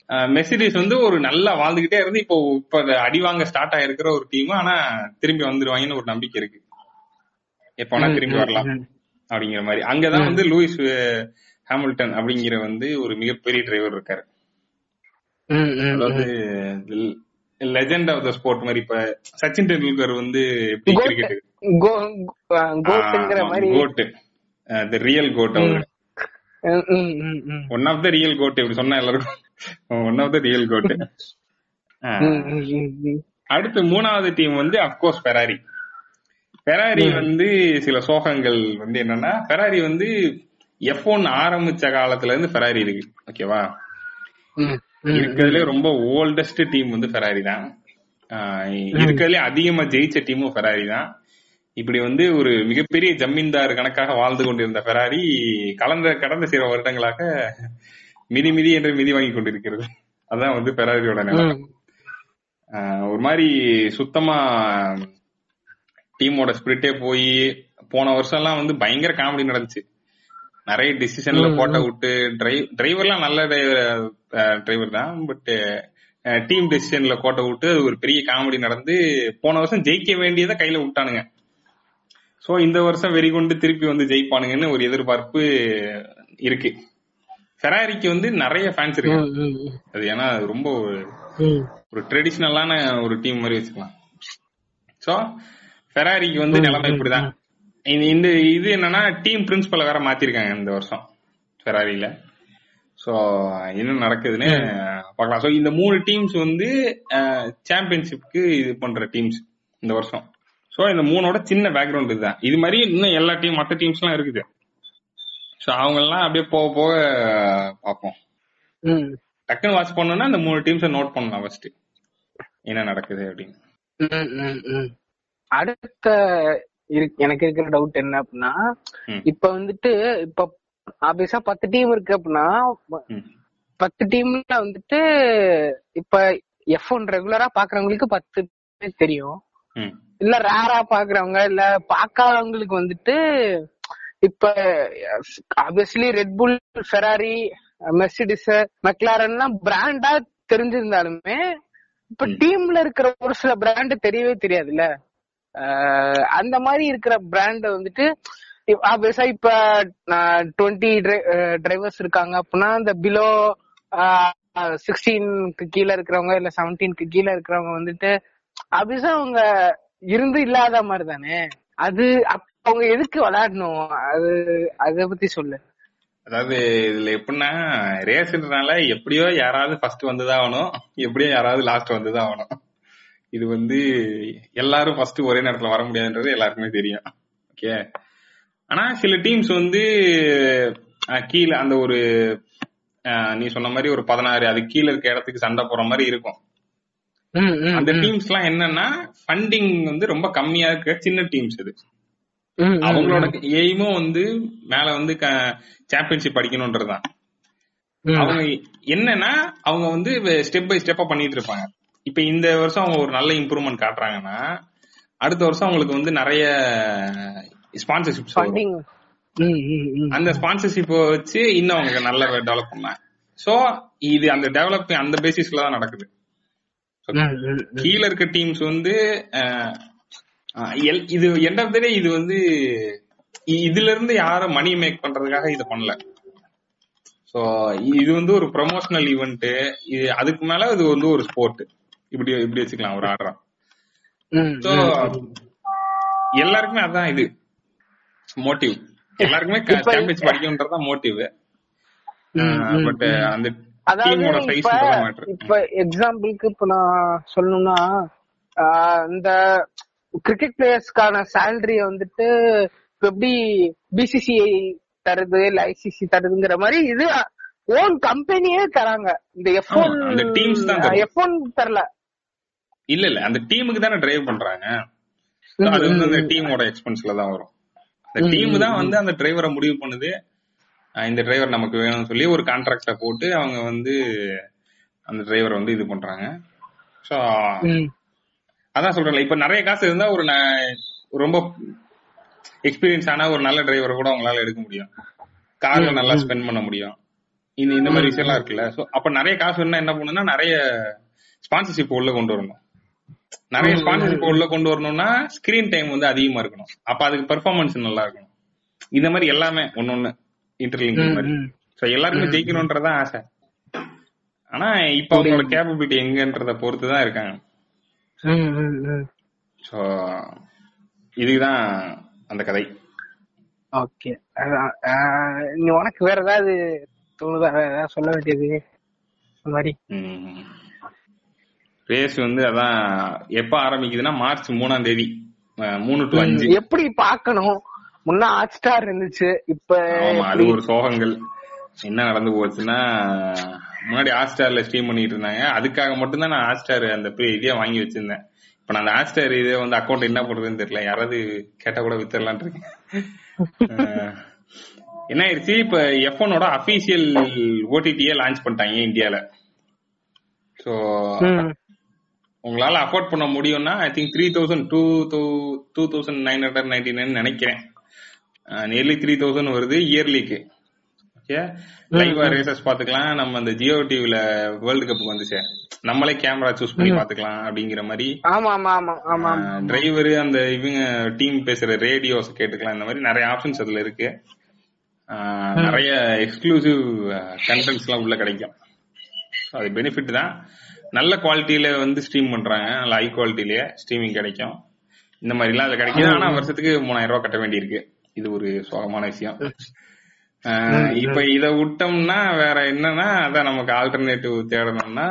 மெர்சிடிஸ் வந்து ஒரு நல்லா வாழ்ந்துகிட்டே இருந்து இப்போ இப்ப அடி வாங்க ஸ்டார்ட் ஆயிருக்கிற ஒரு டீம் ஆனா திரும்பி வந்துருவாங்கன்னு ஒரு நம்பிக்கை இருக்கு. எப்போனா திரும்பி வரலாம். அப்படிங்கிற மாதிரி. அங்கதான் வந்து லூயிஸ் ஹாமில்டன் அப்படிங்கிற வந்து ஒரு மிகப்பெரிய டிரைவர் இருக்காரு. அதாவது லெஜெண்ட் ஆஃப் த ஸ்போர்ட் மாதிரி இப்ப சச்சின் டெண்டுல்கர் வந்து எப்படி. Cricket GOAT the real GOAT அவரு. One of the real GOAT இப்படி சொன்னா எல்லாருக்கும் one of the real GOAT. அடுத்து மூணாவது டீம் வந்து அப்கோர்ஸ் பெராரி பெராரி வந்து சில சோகங்கள் வந்து என்னன்னா பெராரி வந்து எஃப் ஒன் ஆரம்பிச்ச காலத்துல இருந்து பெராரி இருக்கு. ஓகேவா இருக்கிறதுலே ரொம்ப ஓல்டஸ்ட் டீம் வந்து ஃபெராரி தான். இருக்கிறதுலே அதிகமா ஜெயிச்ச டீமும் ஃபெராரி தான். இப்படி வந்து ஒரு மிகப்பெரிய ஜமீன்தார் கணக்காக வாழ்ந்து கொண்டிருந்த ஃபெராரி கலந்த கடந்த சில வருடங்களாக மிதி மிதி என்று மிதி வாங்கி கொண்டிருக்கிறது. அதான் வந்து ஃபெராரியோட நிலை. ம். ஆஹ் ஒரு மாதிரி சுத்தமா டீமோட ஸ்பிரிட்டே போய் போன வருஷம் எல்லாம் வந்து பயங்கர காமெடி நடந்துச்சு. நிறைய டிசிஷன்ல போட்ட விட்டு டிரைவ் டிரைவர்லாம் நல்ல டிரைவர் தான் பட் டீம் டெசிஷன்ல கோட்டை விட்டு அது ஒரு பெரிய காமெடி நடந்து போன வருஷம் ஜெயிக்க வேண்டியதை கையில விட்டானுங்க. சோ இந்த வருஷம் வெறி கொண்டு திருப்பி வந்து ஜெயிப்பானுங்கன்னு ஒரு எதிர்பார்ப்பு இருக்கு. ஃபெராரிக்கு வந்து நிறைய ஃபேன்ஸ் இருக்கு. அது ஏன்னா ரொம்ப ஒரு ட்ரெடிஷ்னலான ஒரு டீம் மாதிரி வச்சுக்கலாம். சோ ஃபெராரிக்கு வந்து நிலைமை இப்படிதான். இந்த இது என்னன்னா டீம் பிரின்சிபலை வேற மாத்திருக்காங்க இந்த வருஷம் ஃபெராரியில சோ என்ன நடக்குதுன்னு பார்க்கலாம். சோ இந்த மூணு டீம்ஸ் வந்து சாம்பியன்ஷிப்க்கு இது பண்ற டீம்ஸ் இந்த வருஷம். சோ இந்த மூணோட சின்ன பேக்ரவுண்ட் இதுதான். இது மாதிரி இன்னும் எல்லா டீம் மற்ற டீம்ஸ் எல்லாம் இருக்குது. அவங்க எல்லாம் அப்படியே போக போக பார்ப்போம். டக்குன்னு வாட்ச் பண்ணோம்னா இந்த மூணு டீம்ஸை நோட் பண்ணலாம் ஃபர்ஸ்ட் என்ன நடக்குது அப்படின்னு. அடுத்த எனக்கு இருக்கிற டவுட் என்ன அப்படின்னா. இப்ப வந்துட்டு இப்ப ஆபியஸா பத்து டீம் இருக்கு அப்படின்னா. பத்து டீம்ல வந்துட்டு இப்ப எஃப் ஒன் ரெகுலரா பாக்குறவங்களுக்கு பத்து தெரியும். இல்ல ரேரா பாக்குறவங்க இல்ல பாக்காதவங்களுக்கு வந்துட்டு இப்ப obviously Red Bull Ferrari Mercedes மெக்லாரன்லாம் பிராண்டா தெரிஞ்சிருந்தாலுமே இப்ப. டீம்ல இருக்கிற ஒரு சில பிராண்ட் தெரியவே தெரியாதுல்ல அந்த மாதிரி இருக்கிற பிராண்ட் வந்துட்டு ஆப்வியஸா இப்ப டுவெண்ட்டி டிரைவர்ஸ் இருக்காங்க அப்படின்னா இந்த பிலோ சிக்ஸ்டீனுக்கு கீழே இருக்கிறவங்க இல்ல செவன்டீனுக்கு கீழே இருக்கிறவங்க வந்துட்டு ஆப்வியஸா அவங்க இருந்து இல்லாத மாதிரி தானே அது அவங்க எதுக்கு விளையாடணும்? அது அத பத்தி சொல்லு. அதாவது இதுல எப்படின்னா ரேஸ்ன்றனால எப்படியோ யாராவது ஃபர்ஸ்ட் வந்துதான் ஆகணும் எப்படியோ யாராவது லாஸ்ட் வந்துதான் ஆகணும் இது வந்து எல்லாரும் ஃபர்ஸ்ட் ஒரே நேரத்துல வர முடியாதுன்றது எல்லாருக்குமே தெரியும். ஓகே ஆனா சில டீம்ஸ் வந்து கீழே அந்த ஒரு நீ சொன்ன மாதிரி ஒரு பதினாறு அது கீழே இருக்க இடத்துக்கு சண்டை போற மாதிரி இருக்கும். அந்த. டீம்ஸ் எல்லாம் என்னன்னா ஃபண்டிங் வந்து ரொம்ப கம்மியா இருக்க சின்ன டீம்ஸ் இது ம், அவங்களோட எய்மும் வந்து மேல வந்து சாம்பியன்ஷிப் அடிக்கணும்ன்றதுதான் ம். அவங்க என்னன்னா அவங்க வந்து ஸ்டெப் பை ஸ்டெப்பா பண்ணிட்டு இருப்பாங்க. இப்ப இந்த வருஷம் அவங்க ஒரு நல்ல இம்ப்ரூவ்மெண்ட் காட்டுறாங்கன்னா அடுத்த வருஷம் அவங்களுக்கு வந்து நிறைய ம். அந்த ஸ்பான்சர்ஷிப் வச்சு இன்னும் அவங்க நல்லா டெவலப் பண்ணலாம் சோ இது அந்த டெவலப் அந்த பேசிஸ்ல தான் நடக்குது. கீழ இருக்க டீம்ஸ் வந்து இது எண்ட் ஆஃப் டே இது வந்து இதுல இருந்து யாரும் மணி மேக் பண்றதுக்காக இது பண்ணல. சோ இது வந்து ஒரு ப்ரொமோஷனல் ஈவெண்ட் இது அதுக்கு மேல இது வந்து ஒரு ஸ்போர்ட் இப்படி இப்படி வச்சுக்கலாம் ஒரு ஆடுறா. ம். எல்லாருக்குமே அதான் இது. மோட்டிவ் எல்லாருக்குமே சாம்பியன்ஸ் படிக்கணுன்றதான் மோட்டிவ் பட். அந்த டீமோட சைஸ் இப்ப எக்ஸாம்பிளுக்கு இப்ப நான் சொல்லணும்னா இந்த கிரிக்கெட் பிளேயர்ஸ்க்கான சேலரிய வந்துட்டு எப்படி பிசிசிஐ தருது இல்ல ஐசிசி தருதுங்கிற மாதிரி இது ஓன் கம்பெனியே தராங்க. இந்த எஃப் ஒன். எஃப் ஒன் தரல. இல்ல இல்ல அந்த டீமுக்கு தானே டிரைவ் பண்றாங்க. அது வந்து அந்த. டீமோட எக்ஸ்பென்ஸ்ல தான் வரும். அந்த டீம் தான் வந்து அந்த டிரைவரை முடிவு பண்ணுது. இந்த டிரைவர் நமக்கு வேணும்னு சொல்லி ஒரு கான்ட்ராக்ட போட்டு அவங்க வந்து அந்த டிரைவரை வந்து இது பண்றாங்க. சோ அதான் சொல்றேன்ல இப்ப நிறைய காசு இருந்தா ஒரு ரொம்ப எக்ஸ்பீரியன்ஸ் ஆன ஒரு நல்ல டிரைவரை கூட அவங்களால எடுக்க முடியும். கார்ல நல்லா. ஸ்பெண்ட் பண்ண முடியும். இந்த இந்த மாதிரி விஷயம் எல்லாம் இருக்குல்ல. சோ அப்ப நிறைய காசு வேணும்னா என்ன பண்ணுன்னா நிறைய ஸ்பான்சர்ஷிப் உள்ள கொண்டு வரணும். நிறைய ஸ்பான்சர்ஷிப் உள்ள கொண்டு வரணும்னா ஸ்கிரீன் டைம் வந்து அதிகமா இருக்கணும். அப்ப அதுக்கு பெர்ஃபார்மன்ஸ் நல்லா இருக்கணும். இந்த மாதிரி எல்லாமே ஒன்னொன்னு இன்டர்லிங்க் மாதிரி. சோ எல்லாருமே ம், ஜெயிக்கணும்ன்றதான் ஆசை. ஆனா இப்ப அவங்களோட கேப்பபிலிட்டி எங்கன்றத பொறுத்து தான் இருக்காங்க. சோ இதுதான் அந்த கதை. ஓகே. நீ உனக்கு வேற ஏதாவது தோணுதா? வேற ஏதாவது சொல்ல வேண்டியது? மாதிரி. ரேஸ் வந்து அதான் எப்ப ஆரம்பிக்குதுன்னா மார்ச் மூணாம் தேதி. மூணு டு அஞ்சு. எப்படி பாக்கணும் முன்ன ஹாட் ஸ்டார் இருந்துச்சு. இப்ப அது ஒரு சோகங்கள். என்ன நடந்து போச்சுன்னா முன்னாடி ஹாட்ஸ்டார்ல ஸ்ட்ரீம் பண்ணிட்டு இருந்தாங்க அதுக்காக மட்டும்தான் நான் ஹாட்ஸ்டார் அந்த இதே வாங்கி வச்சிருந்தேன். இப்ப நான் அந்த ஹாட்ஸ்டார் இதே வந்து அக்கௌண்ட் என்ன பண்றதுன்னு தெரியல. யாராவது கேட்டா கூட வித்தரலான் இருக்கேன். என்ன ஆயிடுச்சு? இப்ப எஃப்ஒனோட அபிஷியல் ஓடிடியே லான்ச் பண்ணிட்டாங்க இந்தியால. சோ. உங்களால அஃபோர்ட் பண்ண முடியும்னா I think three thousand two two thousand nine hundred ninety nine நினைக்கிறேன். நியர்லி த்ரீ தௌசண்ட் வருது இயர்லிக்கு லைவா ரேசஸ் பாத்துக்கலாம் நம்ம அந்த ஜியோ டிவில வேர்ல்டு கப் வந்துச்சு. நம்மளே கேமரா சூஸ் பண்ணி பாத்துக்கலாம் அப்படிங்கிற மாதிரி ஆமா ஆமா ஆமா ஆமா. ஆமா. டிரைவர் அந்த இவங்க டீம் பேசுற ரேடியோஸ் கேட்டுக்கலாம். இந்த மாதிரி நிறைய ஆப்ஷன்ஸ் அதுல இருக்கு. நிறைய எக்ஸ்க்ளூசிவ் கண்டென்ட்ஸ் எல்லாம் உள்ள கிடைக்கும். அது பெனிஃபிட் தான். நல்ல குவாலிட்டியில வந்து ஸ்ட்ரீம் பண்றாங்க. நல்ல ஹை குவாலிட்டிலேயே ஸ்ட்ரீமிங் கிடைக்கும். இந்த மாதிரி எல்லாம் அதுல கிடைக்குது ஆனா வருஷத்துக்கு மூணாயிரம் ரூபாய் கட்ட வேண்டியிருக்கு. இது ஒரு சோகமான விஷயம். இப்ப இத விட்டோம்னா வேற என்னன்னா அதான் நமக்கு ஆல்டர்னேட்டிவ் தேடணும்னா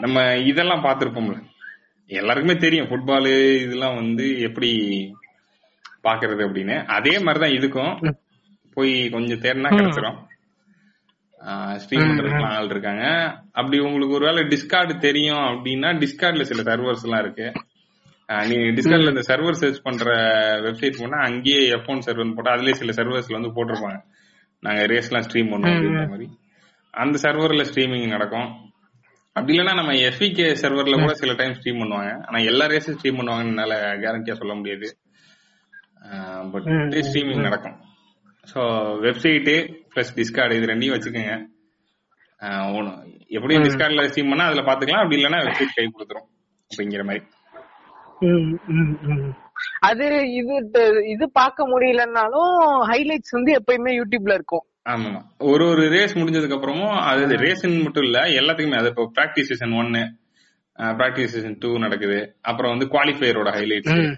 நம்ம இதெல்லாம் பார்த்திருப்போம்ல. எல்லாருக்குமே தெரியும் ஃபுட்பாலு இதெல்லாம் வந்து எப்படி பாக்குறது அப்படின்னு. அதே மாதிரிதான் இதுக்கும் போய் கொஞ்சம் தேடினா கிடைச்சிரும். ஸ்ட்ரீம் பண்றதுக்குலாம் ஆள் இருக்காங்க. அப்படி உங்களுக்கு ஒருவேளை டிஸ்கார்டு தெரியும் அப்படின்னா டிஸ்கார்ட்ல சில சர்வர்ஸ் எல்லாம் இருக்கு. நீங்க டிஸ்கார்ட்ல இந்த சர்வர் சர்ச் பண்ற வெப்சைட் போனா அங்கேயே எஃப்ஒன் சர்வர் போட்டா அதுலயே சில சர்வர்ஸ்ல வந்து போட்டிருப்பாங்க. நாங்க ரேஸ் எல்லாம் ஸ்ட்ரீம் பண்ணுவோம் அப்படின்ற மாதிரி. அந்த சர்வர்ல ஸ்ட்ரீமிங் நடக்கும். அப்படி இல்லைன்னா நம்ம எஃபிகே சர்வர்ல கூட சில டைம் ஸ்ட்ரீம் பண்ணுவாங்க. ஆனா எல்லா ரேஸும் ஸ்ட்ரீம் பண்ணுவாங்கன்னு என்னால கேரண்டியா சொல்ல முடியாது. பட் ஸ்ட்ரீமிங் நடக்கும். ஸோ வெப்சைட்டு பிளஸ் டிஸ்கார்டு இது ரெண்டையும் வச்சுக்கோங்க. எப்படியும் டிஸ்கார்ட்ல ஸ்ட்ரீம் பண்ணா அதுல பாத்துக்கலாம். அப்படி இல்லைன்னா வெப்சைட் கை கொடுத்துரும். அப்படிங்கிற மாதிரி. அது இது இது பார்க்க முடியலன்னாலும் ஹைலைட்ஸ் வந்து எப்பயுமே யூடியூப்ல இருக்கும். ஆமா ஒரு ஒரு ரேஸ் முடிஞ்சதுக்கு அப்புறமும் அது ரேஸ்ன்னு மட்டும் இல்ல எல்லாத்துக்குமே. அது இப்போ பிராக்டிஸ் சீசன் ஒன்னு பிராக்டிஸ் சீசன் டூ நடக்குது. அப்புறம் வந்து குவாலிஃபயரோட ஹைலைட்ஸ்.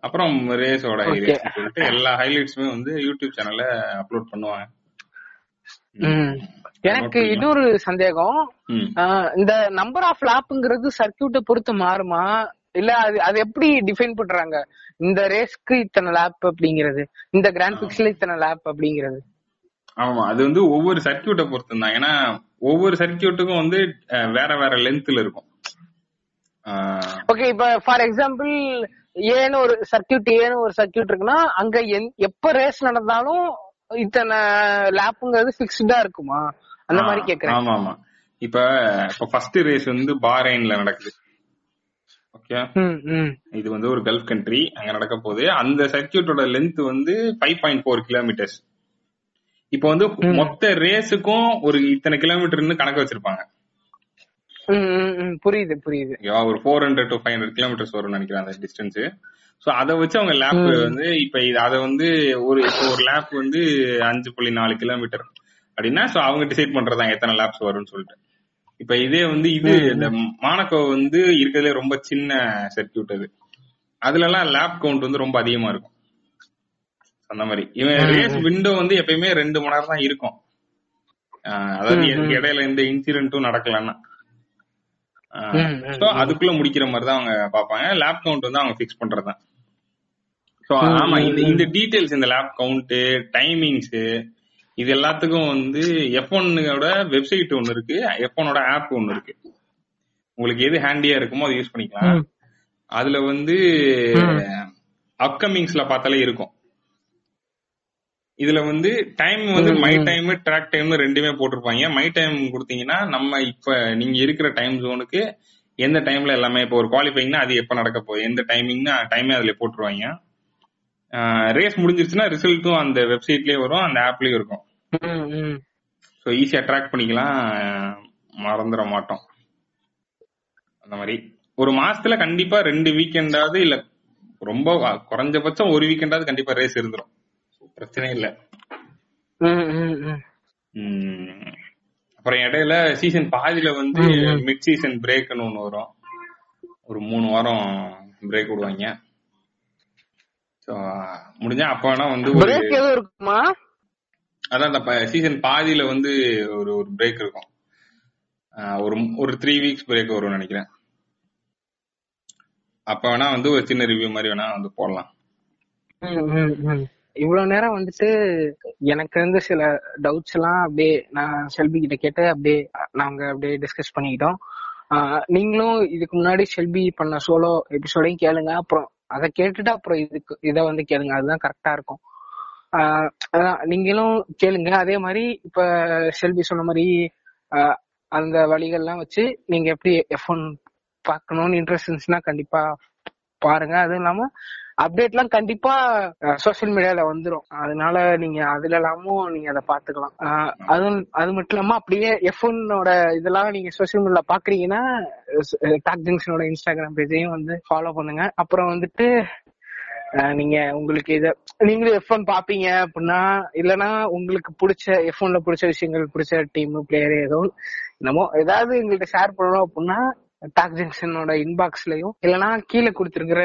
அப்புறம் ரேஸோட ஹைலைட்ஸ் சொல்லிட்டு எல்லா ஹைலைட்ஸுமே வந்து யூடியூப் சேனல்ல அப்லோட் பண்ணுவாங்க. ம். எனக்கு இன்னொரு சந்தேகம். இந்த நம்பர் ஆஃப் லாப்ங்கிறது சர்க்கியூட்டை பொறுத்து மாறுமா? இல்ல அது அது எப்படி டிஃபைன் பண்றாங்க? இந்த ரேஸ்க்கு இத்தனை லேப் அப்படிங்கிறது. இந்த கிராண்ட் பிக்ஸ்ல இத்தனை லேப் அப்படிங்கிறது. ஆமா அது வந்து ஒவ்வொரு சர்க்கியூட்டை பொறுத்து தான் ஏன்னா ஒவ்வொரு சர்க்கியூட்டுக்கும் வந்து வேற வேற லென்த்ல இருக்கும். ஓகே இப்ப ஃபார் எக்ஸாம்பிள் ஏன்னு ஒரு சர்க்கியூட் ஏன்னு ஒரு சர்க்கியூட் இருக்குன்னா அங்க எந்- எப்ப ரேஸ் நடந்தாலும் இத்தனை லேப்புங்கிறது பிக்ஸ்டா இருக்குமா? அந்த மாதிரி கேக்குறேன். ஆமா ஆமா இப்ப இப்ப ஃபர்ஸ்ட் ரேஸ் வந்து பாரைன்ல நடக்குது. ஓகே. இது வந்து ஒரு கல்ஃப் கண்ட்ரி அங்க நடக்க போகுது. அந்த சர்க்கியூட்டோட லென்த் வந்து ஃபைவ் பாயிண்ட் ஃபோர் கிலோமீட்டர்ஸ் இப்போ வந்து மொத்த ரேஸுக்கும் ஒரு இத்தனை கிலோமீட்டர்னு கணக்கு வச்சிருப்பாங்க. புரியுது புரியுது. ஒரு four hundred to five hundred kilometres வரும்னு நினைக்கிறேன் அந்த டிஸ்டன்ஸ் ஸோ அதை வச்சு அவங்க லேப் வந்து இப்ப இது அதை வந்து ஒரு இப்போ ஒரு லேப் வந்து அஞ்சு புள்ளி நாலு கிலோமீட்டர் அப்படின்னா ஸோ அவங்க டிசைட் பண்றதா எத்தனை லேப்ஸ் வரும்னு சொல்லிட்டு. இப்ப இதே வந்து இது இந்த மானக்கோ வந்து இருக்கிறதுல ரொம்ப சின்ன சர்க்கியூட் அது. அதுல எல்லாம் லேப் கவுண்ட் வந்து ரொம்ப அதிகமா இருக்கும். அந்த மாதிரி. இவன் ரேஸ் விண்டோ வந்து எப்பயுமே ரெண்டு மணி நேரம் தான் இருக்கும். அதாவது இடையில எந்த இன்சிடென்ட்டும் நடக்கலன்னா. சோ அதுக்குள்ள முடிக்கிற மாதிரி தான் அவங்க பாப்பாங்க லேப் கவுண்ட் வந்து அவங்க ஃபிக்ஸ் பண்றதுதான் சோ ஆமா இந்த இந்த டீடைல்ஸ் இந்த லேப் கவுண்ட் டைமிங்ஸ் இது எல்லாத்துக்கும் வந்து எஃப் ஒன்னோட வெப்சைட் ஒன்னு இருக்கு. எஃப் ஒன்னோட ஆப் ஒன்னு இருக்கு. உங்களுக்கு எது ஹேண்டியா இருக்குமோ அதை யூஸ் பண்ணிக்கலாம். அதுல வந்து அப்கமிங்ஸ்ல பார்த்தாலே இருக்கும். இதுல வந்து டைம் வந்து மை. டைம் ட்ராக் டைம் ரெண்டுமே போட்டிருப்பாங்க. மை டைம் கொடுத்தீங்கன்னா நம்ம இப்ப நீங்க இருக்கிற டைம் ஜோனுக்கு எந்த டைம்ல எல்லாமே இப்போ ஒரு குவாலிஃபைங்னா அது எப்ப நடக்க போகுது எந்த டைமிங்னா டைமே அதுல போட்டுருவாங்க. ரேஸ் முடிஞ்சிருச்சுன்னா ரிசல்ட்டும் அந்த வெப்சைட்லயே வரும் அந்த ஆப்லயும் இருக்கும். ஸோ ஈஸியா ட்ராக் பண்ணிக்கலாம். மறந்துட மாட்டோம். அந்த மாதிரி. ஒரு மாசத்துல கண்டிப்பா ரெண்டு வீக்கெண்டாவது இல்ல ரொம்ப குறைஞ்சபட்சம் ஒரு வீக்கெண்டாவது கண்டிப்பா ரேஸ் இருந்துரும். பிரச்சனை இல்ல. அப்புறம் இடையில சீசன் பாதியில வந்து மிட் சீசன் பிரேக்னு ஒண்ணு வரும். ஒரு மூணு வாரம் பிரேக் விடுவாங்க. முடிஞ்சா அப்ப வேணா வந்து பிரேக் எதுவும் இருக்குமா? அதான் சீசன் பாதியில வந்து ஒரு ஒரு பிரேக் இருக்கும். ஒரு ஒரு த்ரீ வீக்ஸ் பிரேக் வரும்னு நினைக்கிறேன். அப்ப வேணா வந்து ஒரு சின்ன ரிவ்யூ மாதிரி வேணா வந்து போடலாம். இவ்வளவு நேரம் வந்துட்டு எனக்கு இருந்து சில டவுட்ஸ் எல்லாம் அப்படியே நான் செல்வி கிட்ட கேட்டு அப்படியே நாங்க அப்படியே டிஸ்கஸ் பண்ணிக்கிட்டோம். நீங்களும் இதுக்கு முன்னாடி செல்வி பண்ண சோலோ எபிசோடையும் கேளுங்க. அப்புறம் அதை கேட்டுட்டு அப்புறம் இதுக்கு இதை வந்து கேளுங்க. அதுதான் கரெக்டா இருக்கும். ஆஹ் அதான் நீங்களும் கேளுங்க. அதே மாதிரி இப்ப செல்வி சொன்ன மாதிரி ஆஹ் அந்த வழிகள்லாம் வச்சு நீங்க எப்படி எஃப் ஒன் பார்க்கணும்னு இன்ட்ரெஸ்ட் இருந்துச்சுன்னா கண்டிப்பா பாருங்க. அதுவும் இல்லாம அப்டேட்லாம் கண்டிப்பா சோஷியல் மீடியால வந்துரும். அதனால நீங்க அதுல எல்லாமும் நீங்க அதை பாத்துக்கலாம். அதுவும் அது மட்டும் இல்லாம அப்படியே எஃப் ஒன்னோட இதெல்லாம் நீங்க சோஷியல் மீடியால பாக்குறீங்கன்னா டாக் ஜங்ஷனோட இன்ஸ்டாகிராம் பேஜையும் வந்து ஃபாலோ பண்ணுங்க. அப்புறம் வந்துட்டு நீங்க உங்களுக்கு இத நீங்களும் எஃப் ஒன் பாப்பீங்க அப்படின்னா இல்லனா உங்களுக்கு பிடிச்ச எஃப் ஒன்ல பிடிச்ச விஷயங்கள் பிடிச்ச டீம் பிளேயர் ஏதோ என்னமோ ஏதாவது எங்கள்கிட்ட ஷேர் பண்ணணும் அப்படின்னா டாக் ஜங்ஷனோட இன்பாக்ஸ்லயும் இல்லனா கீழே கொடுத்துருக்கிற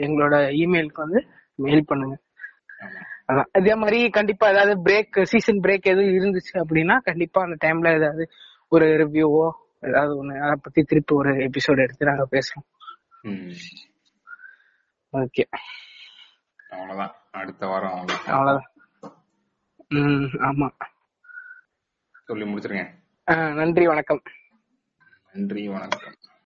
எங்களோட இமெயிலுக்கு வந்து மெயில் பண்ணுங்க. அதான். இதே மாதிரி கண்டிப்பா ஏதாவது பிரேக் சீசன் பிரேக் எதுவும் இருந்துச்சு அப்படின்னா கண்டிப்பா அந்த டைம்ல ஏதாவது ஒரு ரிவ்யூவோ ஏதாவது ஒண்ணு அதை பத்தி திருப்பி ஒரு எபிசோட் எடுத்து நாங்க பேசுவோம். ம். ஓகே அவ்வளவுதான். அடுத்த வாரம் அவ்வளவுதான். ம் ஆமா. சொல்லி முடிச்சிருங்க. நன்றி வணக்கம். நன்றி வணக்கம்.